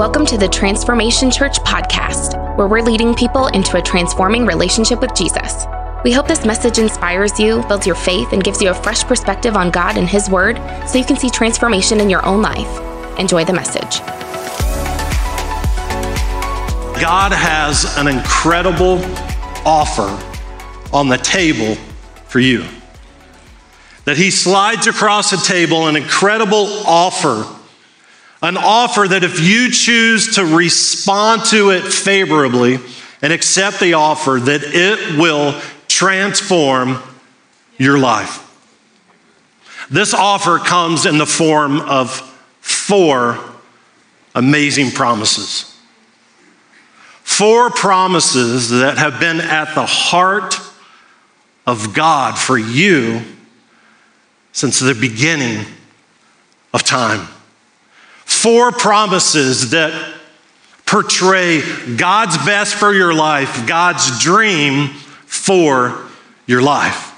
Welcome to the Transformation Church podcast, where we're leading people into a transforming relationship with Jesus. We hope this message inspires you, builds your faith, and gives you a fresh perspective on God and His Word so you can see transformation in your own life. Enjoy the message. God has an incredible offer on the table for you. That He slides across a table an incredible offer an offer that if you choose to respond to it favorably and accept the offer, that it will transform your life. This offer comes in the form of four amazing promises. Four promises that have been at the heart of God for you since the beginning of time four promises that portray God's best for your life, God's dream for your life.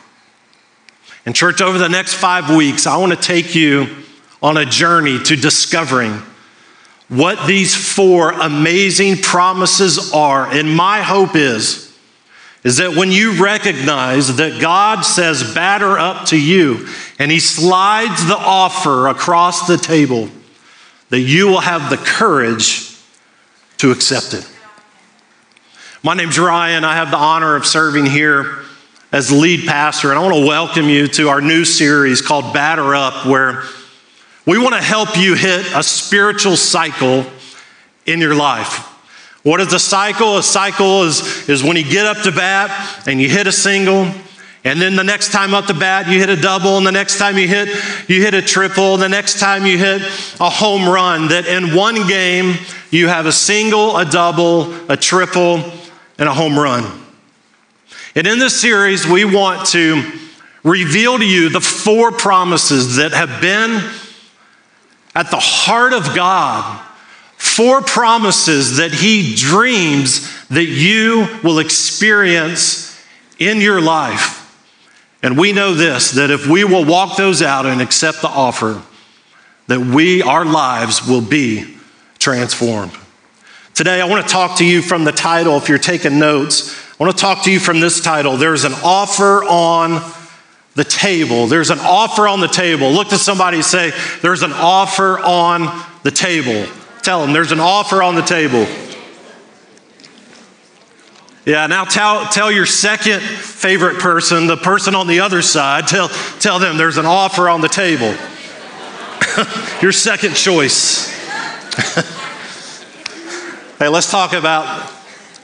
And, church, over the next five weeks, I want to take you on a journey to discovering what these four amazing promises are. And my hope is, is that when you recognize that God says batter up to you and he slides the offer across the table, that you will have the courage to accept it. My name's Ryan. I have the honor of serving here as lead pastor, and I want to welcome you to our new series called Batter Up, where we want to help you hit a spiritual cycle in your life. What is a cycle? A cycle is, is when you get up to bat and you hit a single, and then the next time up the bat, you hit a double, and the next time you hit, you hit a triple, and the next time you hit a home run. That in one game, you have a single, a double, a triple, and a home run. And in this series, we want to reveal to you the four promises that have been at the heart of God. Four promises that He dreams that you will experience in your life. And we know this that if we will walk those out and accept the offer, that we, our lives will be transformed. Today, I want to talk to you from the title. If you're taking notes, I want to talk to you from this title. There's an offer on the table. There's an offer on the table. Look to somebody and say, There's an offer on the table. Tell them, There's an offer on the table. Yeah, now tell, tell your second favorite person, the person on the other side, tell, tell them there's an offer on the table. your second choice. hey, let's talk about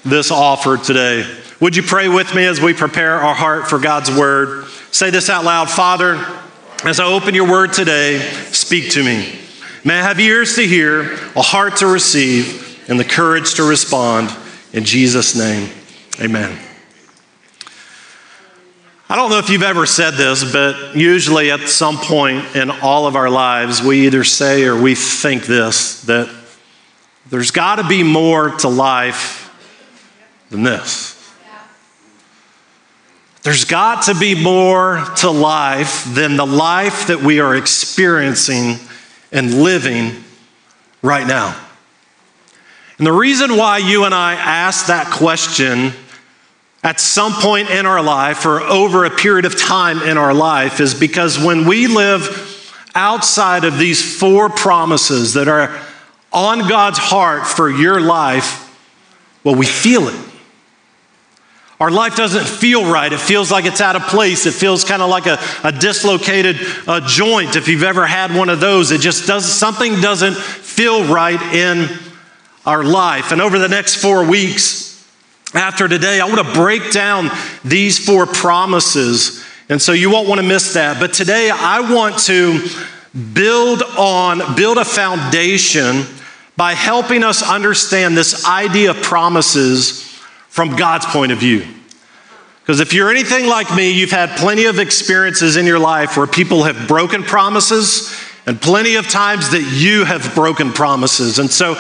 this offer today. Would you pray with me as we prepare our heart for God's word? Say this out loud Father, as I open your word today, speak to me. May I have ears to hear, a heart to receive, and the courage to respond. In Jesus' name. Amen. I don't know if you've ever said this, but usually at some point in all of our lives, we either say or we think this that there's got to be more to life than this. There's got to be more to life than the life that we are experiencing and living right now. And the reason why you and I ask that question at some point in our life or over a period of time in our life is because when we live outside of these four promises that are on God's heart for your life, well, we feel it. Our life doesn't feel right. It feels like it's out of place. It feels kind of like a, a dislocated uh, joint. If you've ever had one of those, it just does something doesn't feel right in our life. And over the next four weeks, after today, I want to break down these four promises. And so you won't want to miss that. But today, I want to build on, build a foundation by helping us understand this idea of promises from God's point of view. Because if you're anything like me, you've had plenty of experiences in your life where people have broken promises and plenty of times that you have broken promises. And so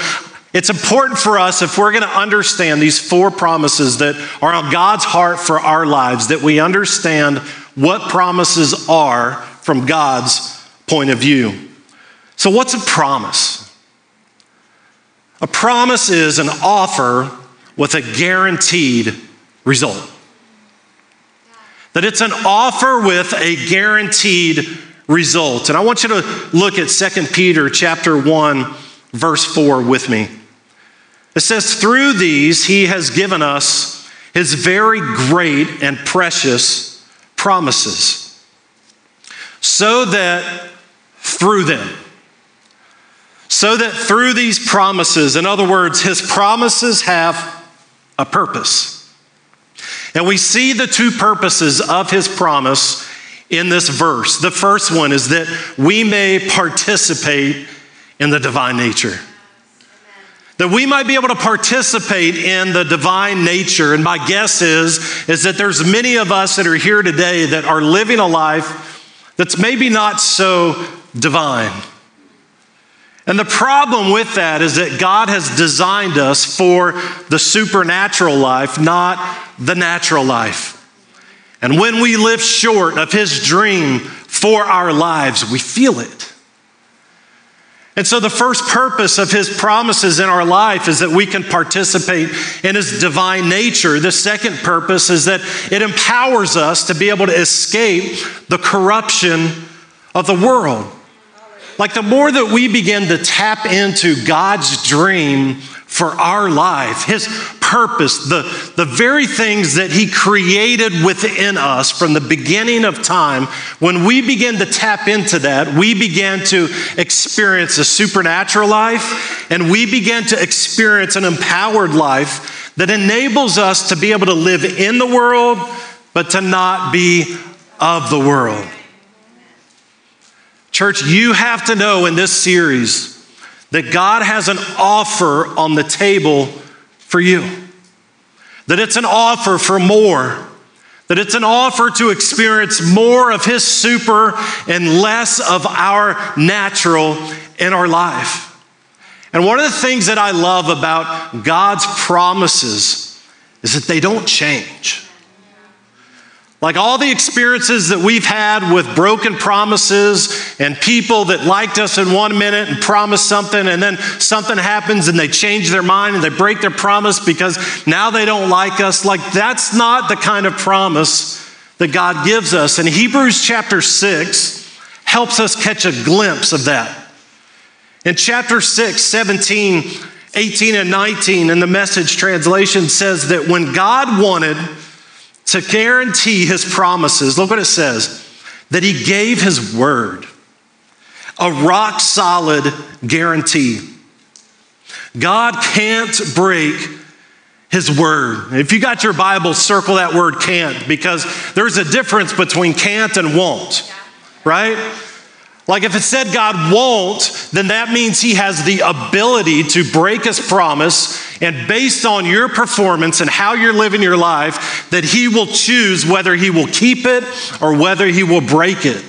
it's important for us, if we're going to understand these four promises that are on God's heart for our lives, that we understand what promises are from God's point of view. So, what's a promise? A promise is an offer with a guaranteed result. That it's an offer with a guaranteed result. And I want you to look at 2 Peter chapter 1 verse 4 with me. It says through these he has given us his very great and precious promises. So that through them so that through these promises, in other words, his promises have a purpose. And we see the two purposes of his promise in this verse. The first one is that we may participate in the divine nature. That we might be able to participate in the divine nature. And my guess is, is that there's many of us that are here today that are living a life that's maybe not so divine. And the problem with that is that God has designed us for the supernatural life, not the natural life. And when we live short of His dream for our lives, we feel it. And so, the first purpose of His promises in our life is that we can participate in His divine nature. The second purpose is that it empowers us to be able to escape the corruption of the world. Like the more that we begin to tap into God's dream for our life, His purpose, the, the very things that He created within us from the beginning of time, when we begin to tap into that, we begin to experience a supernatural life and we begin to experience an empowered life that enables us to be able to live in the world, but to not be of the world. Church, you have to know in this series that God has an offer on the table for you. That it's an offer for more. That it's an offer to experience more of His super and less of our natural in our life. And one of the things that I love about God's promises is that they don't change. Like all the experiences that we've had with broken promises and people that liked us in one minute and promised something, and then something happens and they change their mind and they break their promise because now they don't like us. Like that's not the kind of promise that God gives us. And Hebrews chapter 6 helps us catch a glimpse of that. In chapter 6, 17, 18, and 19, in the message translation says that when God wanted, to guarantee his promises, look what it says that he gave his word, a rock solid guarantee. God can't break his word. If you got your Bible, circle that word can't because there's a difference between can't and won't, right? Like if it said God won't, then that means he has the ability to break his promise and based on your performance and how you're living your life, that he will choose whether he will keep it or whether he will break it.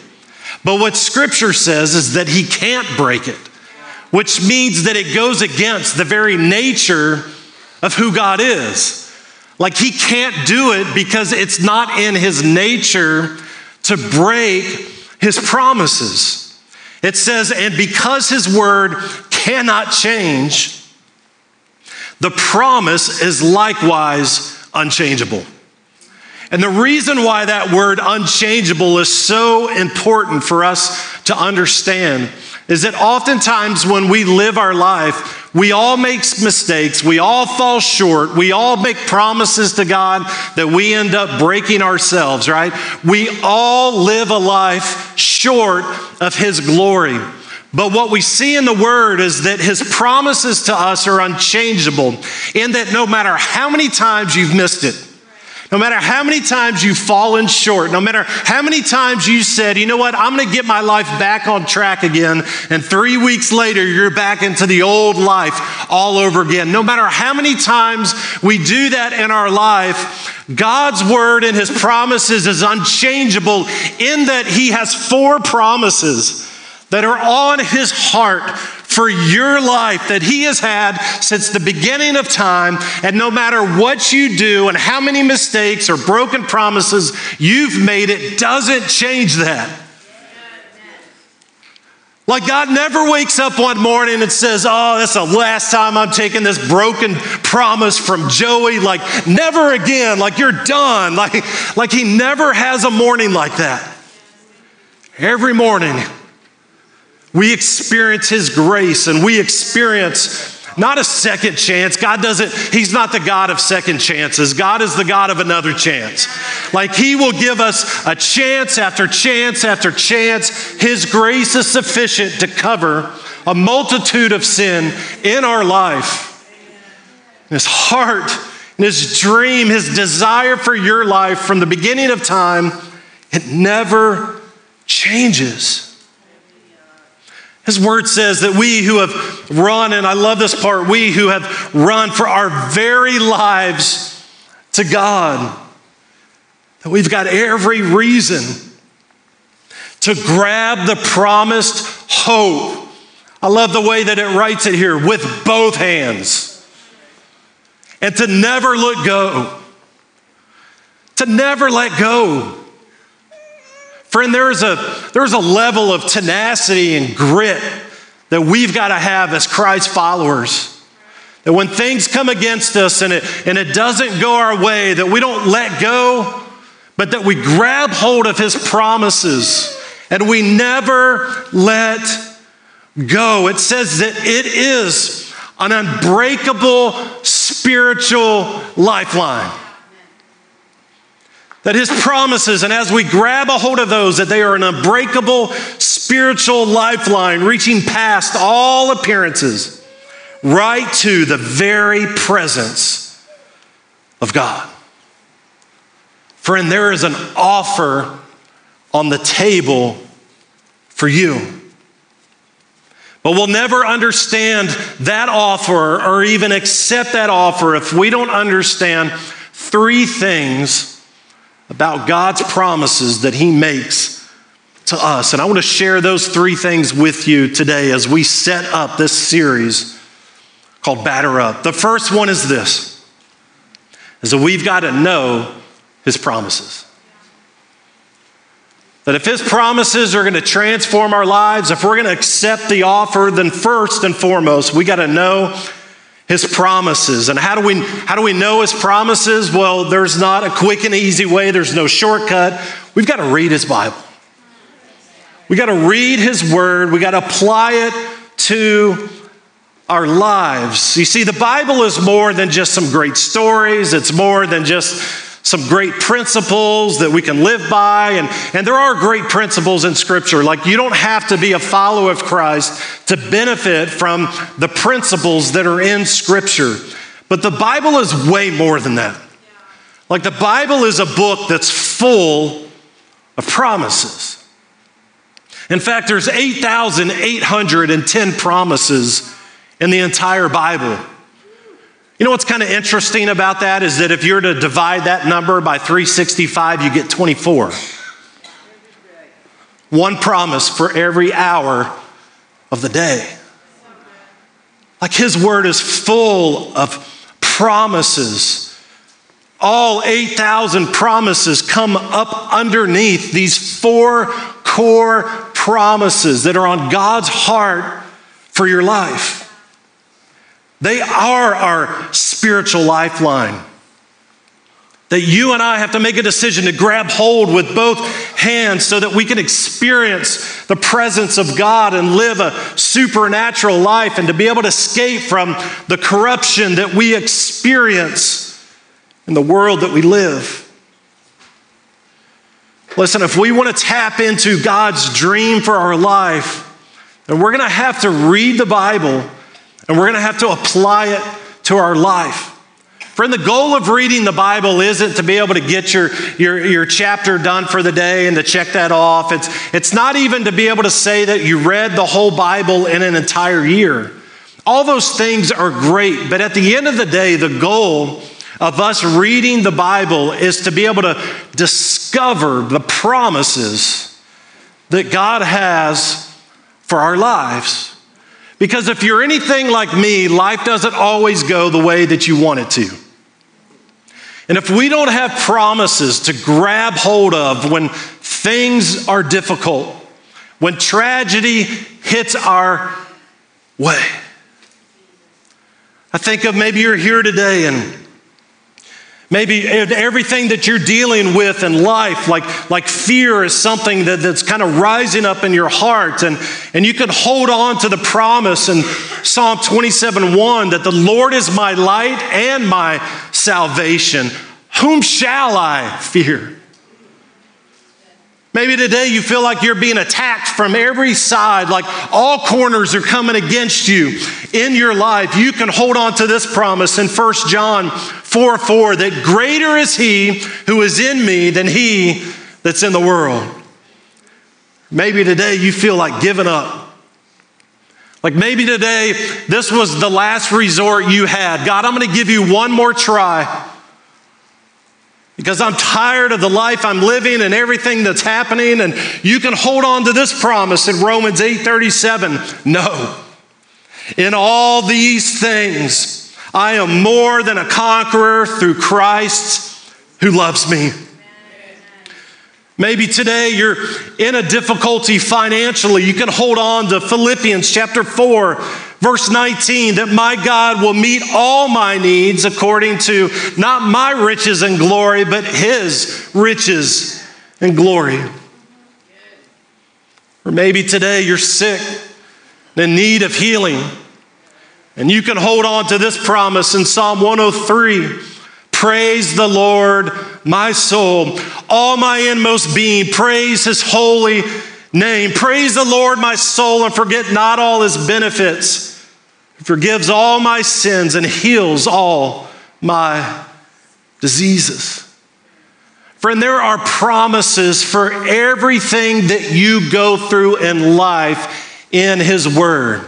But what scripture says is that he can't break it, which means that it goes against the very nature of who God is. Like he can't do it because it's not in his nature to break his promises. It says, and because his word cannot change, the promise is likewise unchangeable. And the reason why that word unchangeable is so important for us to understand is that oftentimes when we live our life, we all make mistakes. We all fall short. We all make promises to God that we end up breaking ourselves, right? We all live a life short of His glory. But what we see in the Word is that His promises to us are unchangeable, in that no matter how many times you've missed it, no matter how many times you've fallen short, no matter how many times you said, you know what, I'm gonna get my life back on track again, and three weeks later, you're back into the old life all over again. No matter how many times we do that in our life, God's word and his promises is unchangeable in that he has four promises that are on his heart for your life that He has had since the beginning of time. And no matter what you do and how many mistakes or broken promises you've made, it doesn't change that. Like God never wakes up one morning and says, Oh, that's the last time I'm taking this broken promise from Joey. Like, never again. Like, you're done. Like, like he never has a morning like that. Every morning, we experience his grace and we experience not a second chance. God doesn't, He's not the God of second chances. God is the God of another chance. Like He will give us a chance after chance after chance. His grace is sufficient to cover a multitude of sin in our life. His heart, and his dream, his desire for your life from the beginning of time, it never changes. His word says that we who have run, and I love this part, we who have run for our very lives to God, that we've got every reason to grab the promised hope. I love the way that it writes it here with both hands. And to never let go. To never let go. Friend, there's a, there's a level of tenacity and grit that we've got to have as Christ followers. That when things come against us and it, and it doesn't go our way, that we don't let go, but that we grab hold of His promises and we never let go. It says that it is an unbreakable spiritual lifeline. That his promises, and as we grab a hold of those, that they are an unbreakable spiritual lifeline reaching past all appearances right to the very presence of God. Friend, there is an offer on the table for you. But we'll never understand that offer or even accept that offer if we don't understand three things about God's promises that He makes to us. And I want to share those three things with you today as we set up this series called Batter Up. The first one is this is that we've got to know His promises. That if His promises are going to transform our lives, if we're going to accept the offer, then first and foremost, we got to know his promises. And how do we how do we know his promises? Well, there's not a quick and easy way. There's no shortcut. We've got to read his Bible. We got to read his word. We got to apply it to our lives. You see, the Bible is more than just some great stories. It's more than just some great principles that we can live by. And, and there are great principles in Scripture. Like, you don't have to be a follower of Christ to benefit from the principles that are in Scripture. But the Bible is way more than that. Like, the Bible is a book that's full of promises. In fact, there's 8,810 promises in the entire Bible. You know what's kind of interesting about that is that if you're to divide that number by 365, you get 24. One promise for every hour of the day. Like his word is full of promises. All 8,000 promises come up underneath these four core promises that are on God's heart for your life. They are our spiritual lifeline. That you and I have to make a decision to grab hold with both hands so that we can experience the presence of God and live a supernatural life and to be able to escape from the corruption that we experience in the world that we live. Listen, if we want to tap into God's dream for our life, then we're going to have to read the Bible and we're going to have to apply it to our life. Friend, the goal of reading the Bible isn't to be able to get your, your, your chapter done for the day and to check that off. It's, it's not even to be able to say that you read the whole Bible in an entire year. All those things are great, but at the end of the day, the goal of us reading the Bible is to be able to discover the promises that God has for our lives. Because if you're anything like me, life doesn't always go the way that you want it to. And if we don't have promises to grab hold of when things are difficult, when tragedy hits our way. I think of maybe you're here today and Maybe everything that you're dealing with in life, like, like fear, is something that, that's kind of rising up in your heart. And, and you can hold on to the promise in Psalm 27 1 that the Lord is my light and my salvation. Whom shall I fear? Maybe today you feel like you're being attacked from every side, like all corners are coming against you in your life. You can hold on to this promise in 1 John 4 4 that greater is he who is in me than he that's in the world. Maybe today you feel like giving up. Like maybe today this was the last resort you had. God, I'm going to give you one more try because I'm tired of the life I'm living and everything that's happening and you can hold on to this promise in Romans 8:37 no in all these things I am more than a conqueror through Christ who loves me Maybe today you're in a difficulty financially. You can hold on to Philippians chapter 4 Verse 19, that my God will meet all my needs according to not my riches and glory, but his riches and glory. Or maybe today you're sick, in need of healing, and you can hold on to this promise in Psalm 103 Praise the Lord, my soul, all my inmost being, praise his holy name. Praise the Lord, my soul, and forget not all his benefits He forgives all my sins and heals all my diseases. Friend, there are promises for everything that you go through in life in His Word.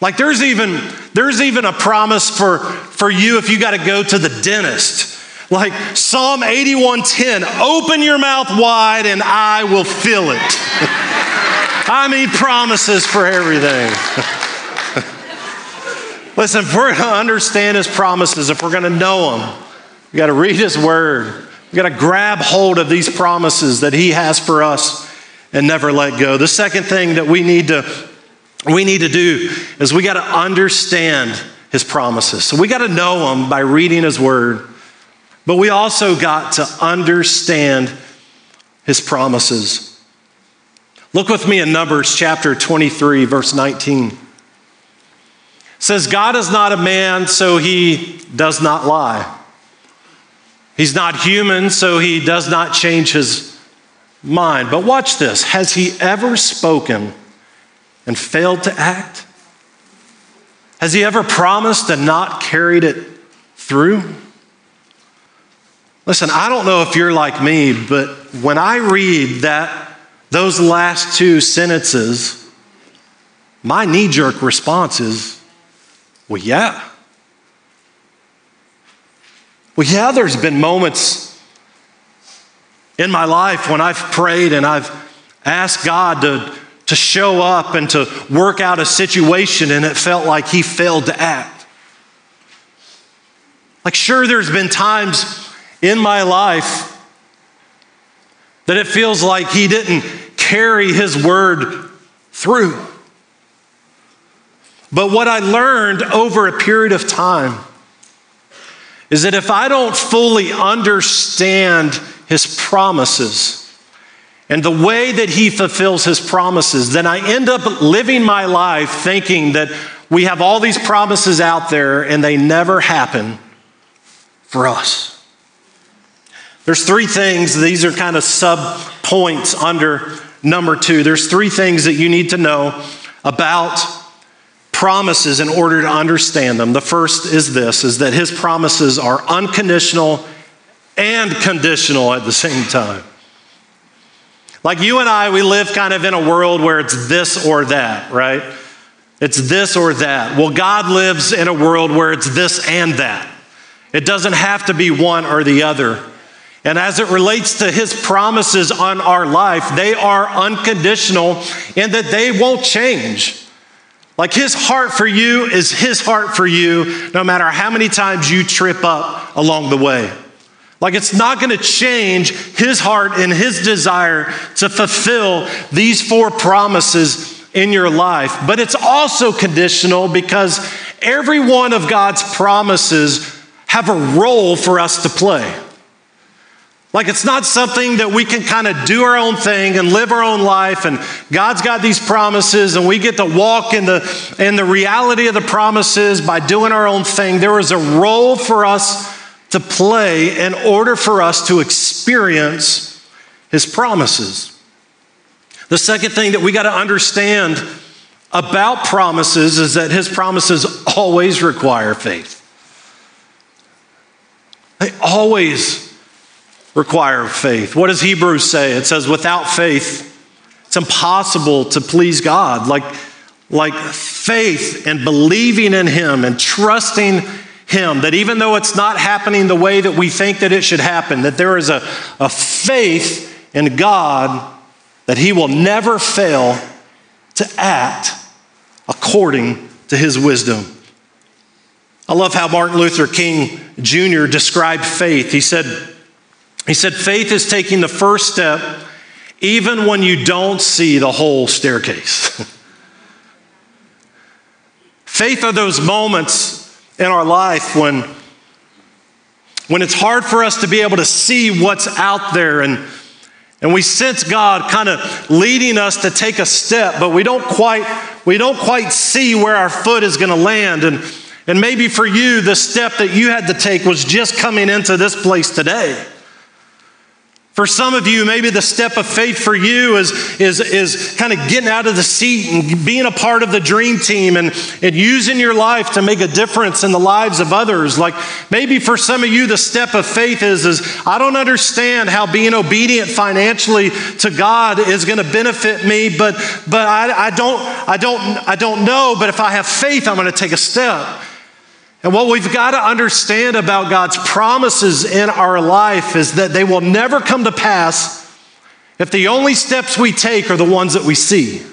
Like there's even there's even a promise for for you if you got to go to the dentist. Like Psalm 81:10, open your mouth wide and I will fill it. I mean promises for everything. Listen, if we're to understand his promises, if we're going to know them, we got to read his word. We got to grab hold of these promises that he has for us and never let go. The second thing that we need to we need to do is we got to understand his promises. So we got to know him by reading his word. But we also got to understand his promises. Look with me in Numbers chapter 23 verse 19 says, God is not a man, so he does not lie. He's not human, so he does not change his mind. But watch this Has he ever spoken and failed to act? Has he ever promised and not carried it through? Listen, I don't know if you're like me, but when I read that those last two sentences, my knee jerk response is well, yeah. Well, yeah, there's been moments in my life when I've prayed and I've asked God to, to show up and to work out a situation, and it felt like He failed to act. Like, sure, there's been times in my life that it feels like He didn't carry His word through. But what I learned over a period of time is that if I don't fully understand his promises and the way that he fulfills his promises, then I end up living my life thinking that we have all these promises out there and they never happen for us. There's three things, these are kind of sub points under number two. There's three things that you need to know about promises in order to understand them. The first is this is that his promises are unconditional and conditional at the same time. Like you and I, we live kind of in a world where it's this or that, right? It's this or that. Well, God lives in a world where it's this and that. It doesn't have to be one or the other. And as it relates to his promises on our life, they are unconditional in that they won't change. Like his heart for you is his heart for you, no matter how many times you trip up along the way. Like it's not going to change his heart and his desire to fulfill these four promises in your life. But it's also conditional because every one of God's promises have a role for us to play. Like it's not something that we can kind of do our own thing and live our own life, and God's got these promises, and we get to walk in the, in the reality of the promises by doing our own thing. There is a role for us to play in order for us to experience His promises. The second thing that we got to understand about promises is that His promises always require faith. They always require faith. What does Hebrews say? It says, without faith, it's impossible to please God. Like, like faith and believing in Him and trusting Him, that even though it's not happening the way that we think that it should happen, that there is a, a faith in God that He will never fail to act according to His wisdom. I love how Martin Luther King Jr. described faith. He said, he said, faith is taking the first step even when you don't see the whole staircase. faith are those moments in our life when, when it's hard for us to be able to see what's out there and, and we sense God kind of leading us to take a step, but we don't quite, we don't quite see where our foot is going to land. And, and maybe for you, the step that you had to take was just coming into this place today. For some of you, maybe the step of faith for you is, is, is kind of getting out of the seat and being a part of the dream team and, and using your life to make a difference in the lives of others. Like maybe for some of you, the step of faith is, is I don't understand how being obedient financially to God is going to benefit me, but, but I, I, don't, I, don't, I don't know. But if I have faith, I'm going to take a step. And what we've got to understand about God's promises in our life is that they will never come to pass if the only steps we take are the ones that we see.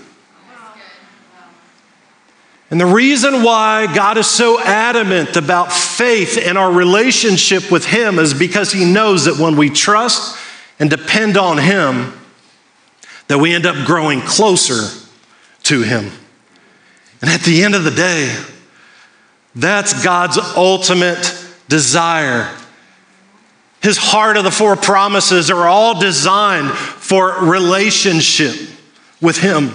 And the reason why God is so adamant about faith and our relationship with Him is because He knows that when we trust and depend on Him, that we end up growing closer to Him. And at the end of the day, that's God's ultimate desire. His heart of the four promises are all designed for relationship with Him.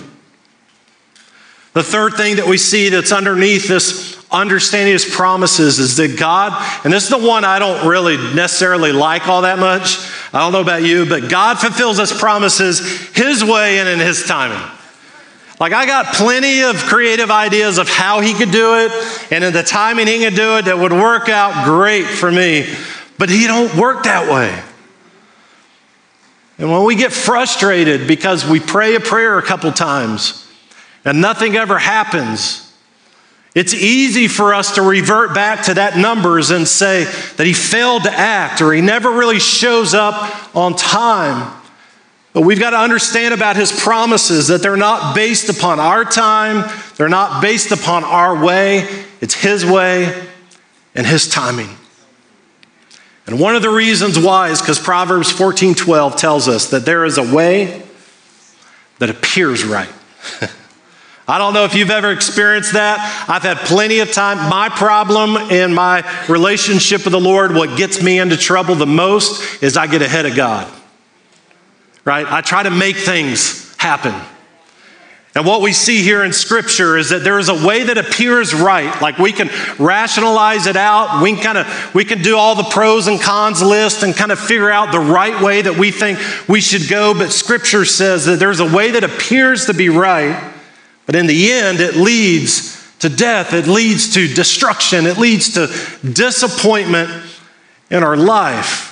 The third thing that we see that's underneath this understanding of His promises is that God, and this is the one I don't really necessarily like all that much. I don't know about you, but God fulfills His promises His way and in His timing. Like, I got plenty of creative ideas of how he could do it and in the timing he could do it that would work out great for me. But he don't work that way. And when we get frustrated because we pray a prayer a couple times and nothing ever happens, it's easy for us to revert back to that numbers and say that he failed to act or he never really shows up on time. But we've got to understand about his promises that they're not based upon our time, they're not based upon our way. It's his way and his timing. And one of the reasons why is because Proverbs 14 12 tells us that there is a way that appears right. I don't know if you've ever experienced that. I've had plenty of time. My problem in my relationship with the Lord, what gets me into trouble the most is I get ahead of God right? I try to make things happen. And what we see here in Scripture is that there is a way that appears right. Like we can rationalize it out. We can kind of we can do all the pros and cons list and kind of figure out the right way that we think we should go. But Scripture says that there's a way that appears to be right, but in the end, it leads to death. It leads to destruction. It leads to disappointment in our life.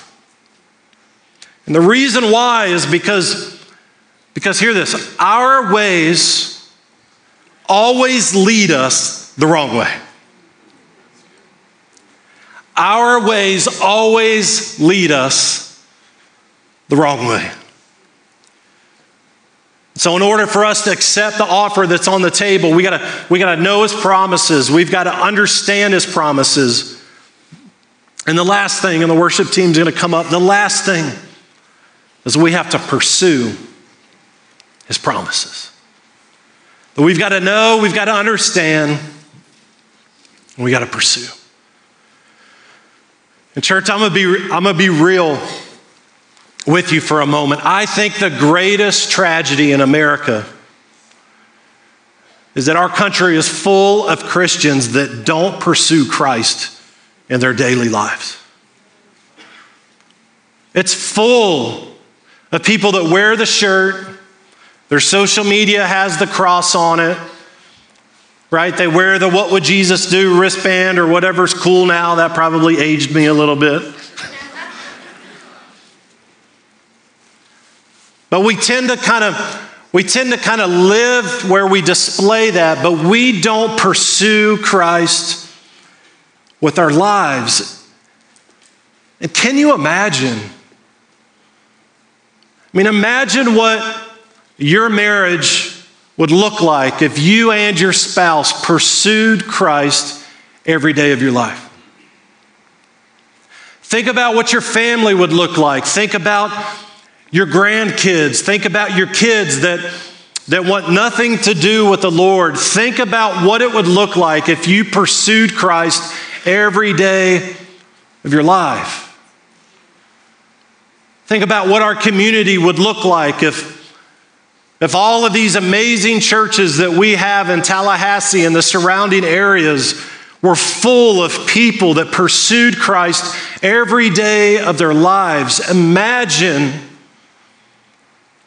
And the reason why is because, because hear this, our ways always lead us the wrong way. Our ways always lead us the wrong way. So, in order for us to accept the offer that's on the table, we gotta, we gotta know His promises. We've got to understand His promises. And the last thing, and the worship team's to come up, the last thing is we have to pursue his promises. But we've got to know, we've got to understand, and we got to pursue. And church, I'm gonna be I'm gonna be real with you for a moment. I think the greatest tragedy in America is that our country is full of Christians that don't pursue Christ in their daily lives. It's full of people that wear the shirt, their social media has the cross on it, right? They wear the What Would Jesus Do wristband or whatever's cool now. That probably aged me a little bit. but we tend to kind of we tend to kind of live where we display that, but we don't pursue Christ with our lives. And can you imagine? I mean, imagine what your marriage would look like if you and your spouse pursued Christ every day of your life. Think about what your family would look like. Think about your grandkids. Think about your kids that, that want nothing to do with the Lord. Think about what it would look like if you pursued Christ every day of your life. Think about what our community would look like if if all of these amazing churches that we have in Tallahassee and the surrounding areas were full of people that pursued Christ every day of their lives, imagine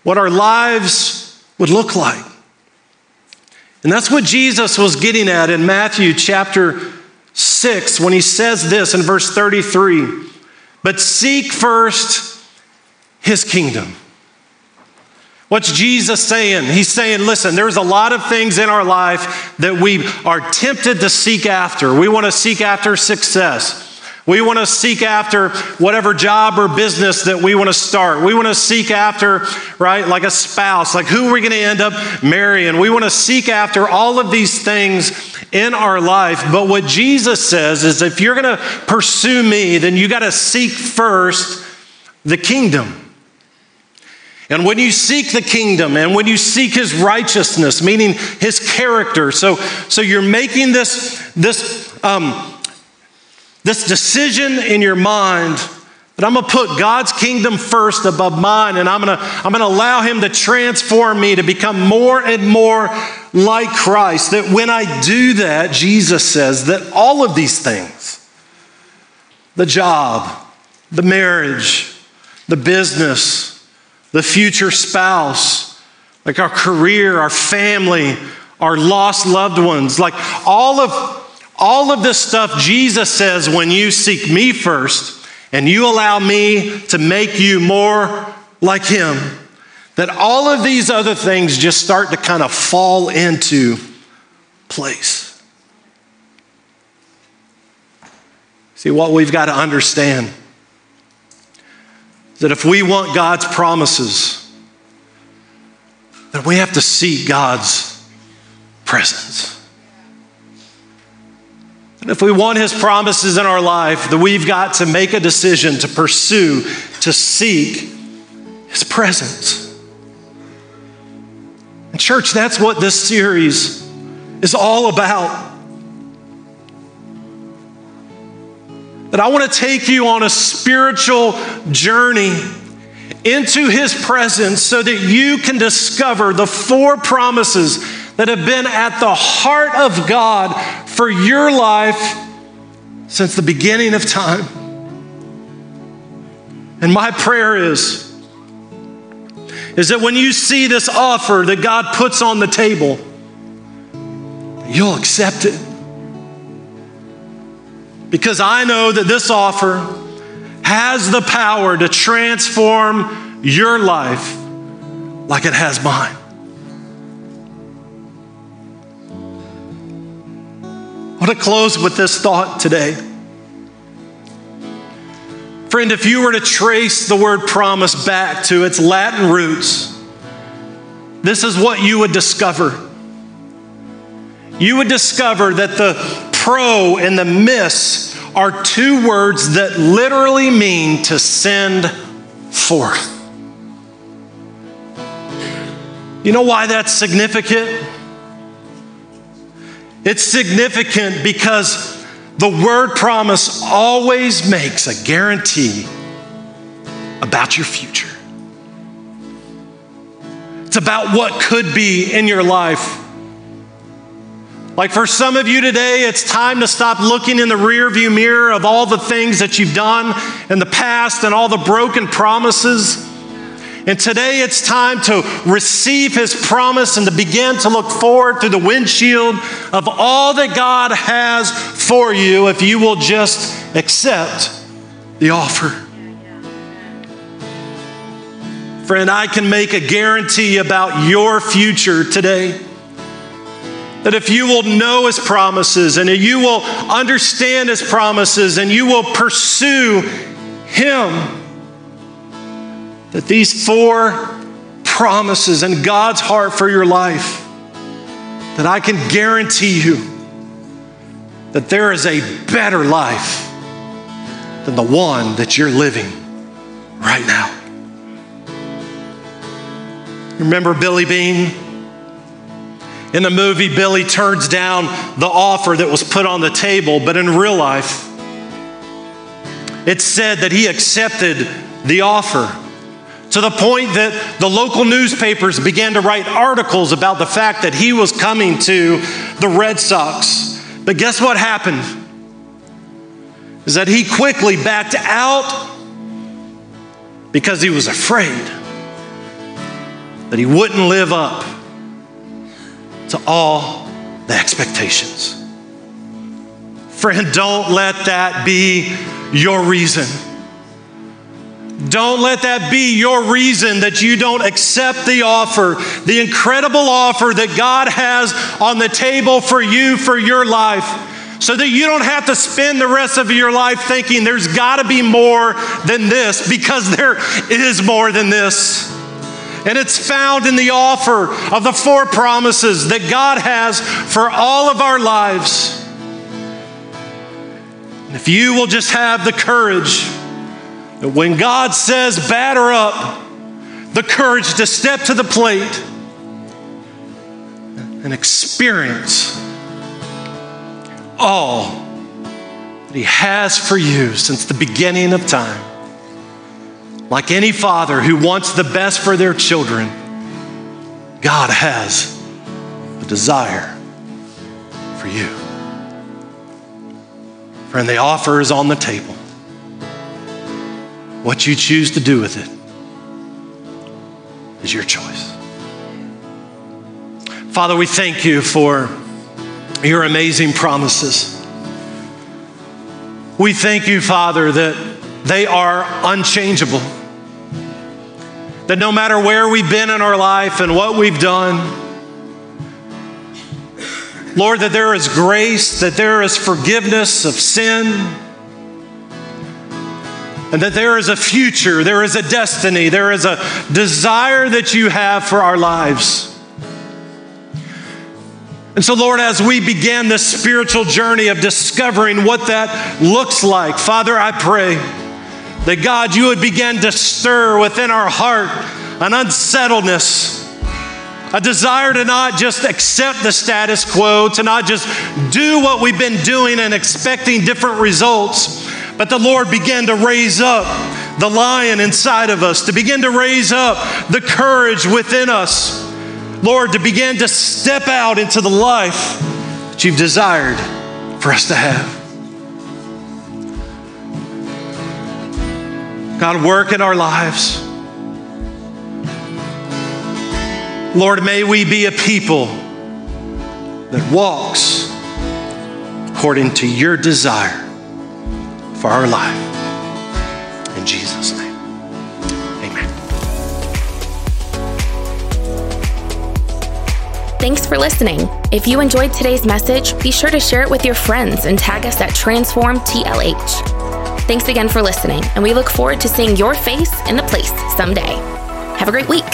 what our lives would look like. And that's what Jesus was getting at in Matthew chapter 6 when he says this in verse 33 But seek first his kingdom What's Jesus saying? He's saying, listen, there's a lot of things in our life that we are tempted to seek after. We want to seek after success. We want to seek after whatever job or business that we want to start. We want to seek after, right, like a spouse, like who are we going to end up marrying? We want to seek after all of these things in our life. But what Jesus says is if you're going to pursue me, then you got to seek first the kingdom. And when you seek the kingdom and when you seek his righteousness, meaning his character, so, so you're making this, this, um, this decision in your mind that I'm gonna put God's kingdom first above mine, and I'm gonna, I'm gonna allow him to transform me to become more and more like Christ. That when I do that, Jesus says that all of these things the job, the marriage, the business, the future spouse, like our career, our family, our lost loved ones, like all of all of this stuff Jesus says when you seek me first and you allow me to make you more like him, that all of these other things just start to kind of fall into place. See, what we've got to understand that if we want God's promises, then we have to seek God's presence. And if we want His promises in our life, then we've got to make a decision to pursue, to seek His presence. And, church, that's what this series is all about. That I want to take you on a spiritual journey into His presence so that you can discover the four promises that have been at the heart of God for your life since the beginning of time. And my prayer is, is that when you see this offer that God puts on the table, you'll accept it. Because I know that this offer has the power to transform your life like it has mine. I want to close with this thought today. Friend, if you were to trace the word promise back to its Latin roots, this is what you would discover. You would discover that the pro and the miss are two words that literally mean to send forth. You know why that's significant? It's significant because the word promise always makes a guarantee about your future. It's about what could be in your life. Like for some of you today, it's time to stop looking in the rearview mirror of all the things that you've done in the past and all the broken promises. And today it's time to receive his promise and to begin to look forward through the windshield of all that God has for you if you will just accept the offer. Friend, I can make a guarantee about your future today. That if you will know his promises and you will understand his promises and you will pursue him, that these four promises and God's heart for your life, that I can guarantee you that there is a better life than the one that you're living right now. Remember Billy Beane? In the movie, Billy turns down the offer that was put on the table, but in real life, it said that he accepted the offer to the point that the local newspapers began to write articles about the fact that he was coming to the Red Sox. But guess what happened? Is that he quickly backed out because he was afraid that he wouldn't live up to all the expectations. Friend, don't let that be your reason don't let that be your reason that you don't accept the offer, the incredible offer that God has on the table for you for your life, so that you don't have to spend the rest of your life thinking there's got to be more than this, because there is more than this. And it's found in the offer of the four promises that God has for all of our lives. And if you will just have the courage, that when God says batter up, the courage to step to the plate and experience all that He has for you since the beginning of time. Like any father who wants the best for their children, God has a desire for you. Friend, the offer is on the table. What you choose to do with it is your choice. Father, we thank you for your amazing promises. We thank you, Father, that they are unchangeable. That no matter where we've been in our life and what we've done, Lord, that there is grace, that there is forgiveness of sin and that there is a future, there is a destiny, there is a desire that you have for our lives. And so, Lord, as we begin this spiritual journey of discovering what that looks like, Father, I pray that God, you would begin to stir within our heart an unsettledness, a desire to not just accept the status quo, to not just do what we've been doing and expecting different results but the Lord began to raise up the lion inside of us, to begin to raise up the courage within us. Lord, to begin to step out into the life that you've desired for us to have. God, work in our lives. Lord, may we be a people that walks according to your desire for our life. In Jesus' name, amen. Thanks for listening. If you enjoyed today's message, be sure to share it with your friends and tag us at TransformTLH. Thanks again for listening, and we look forward to seeing your face in the place someday. Have a great week.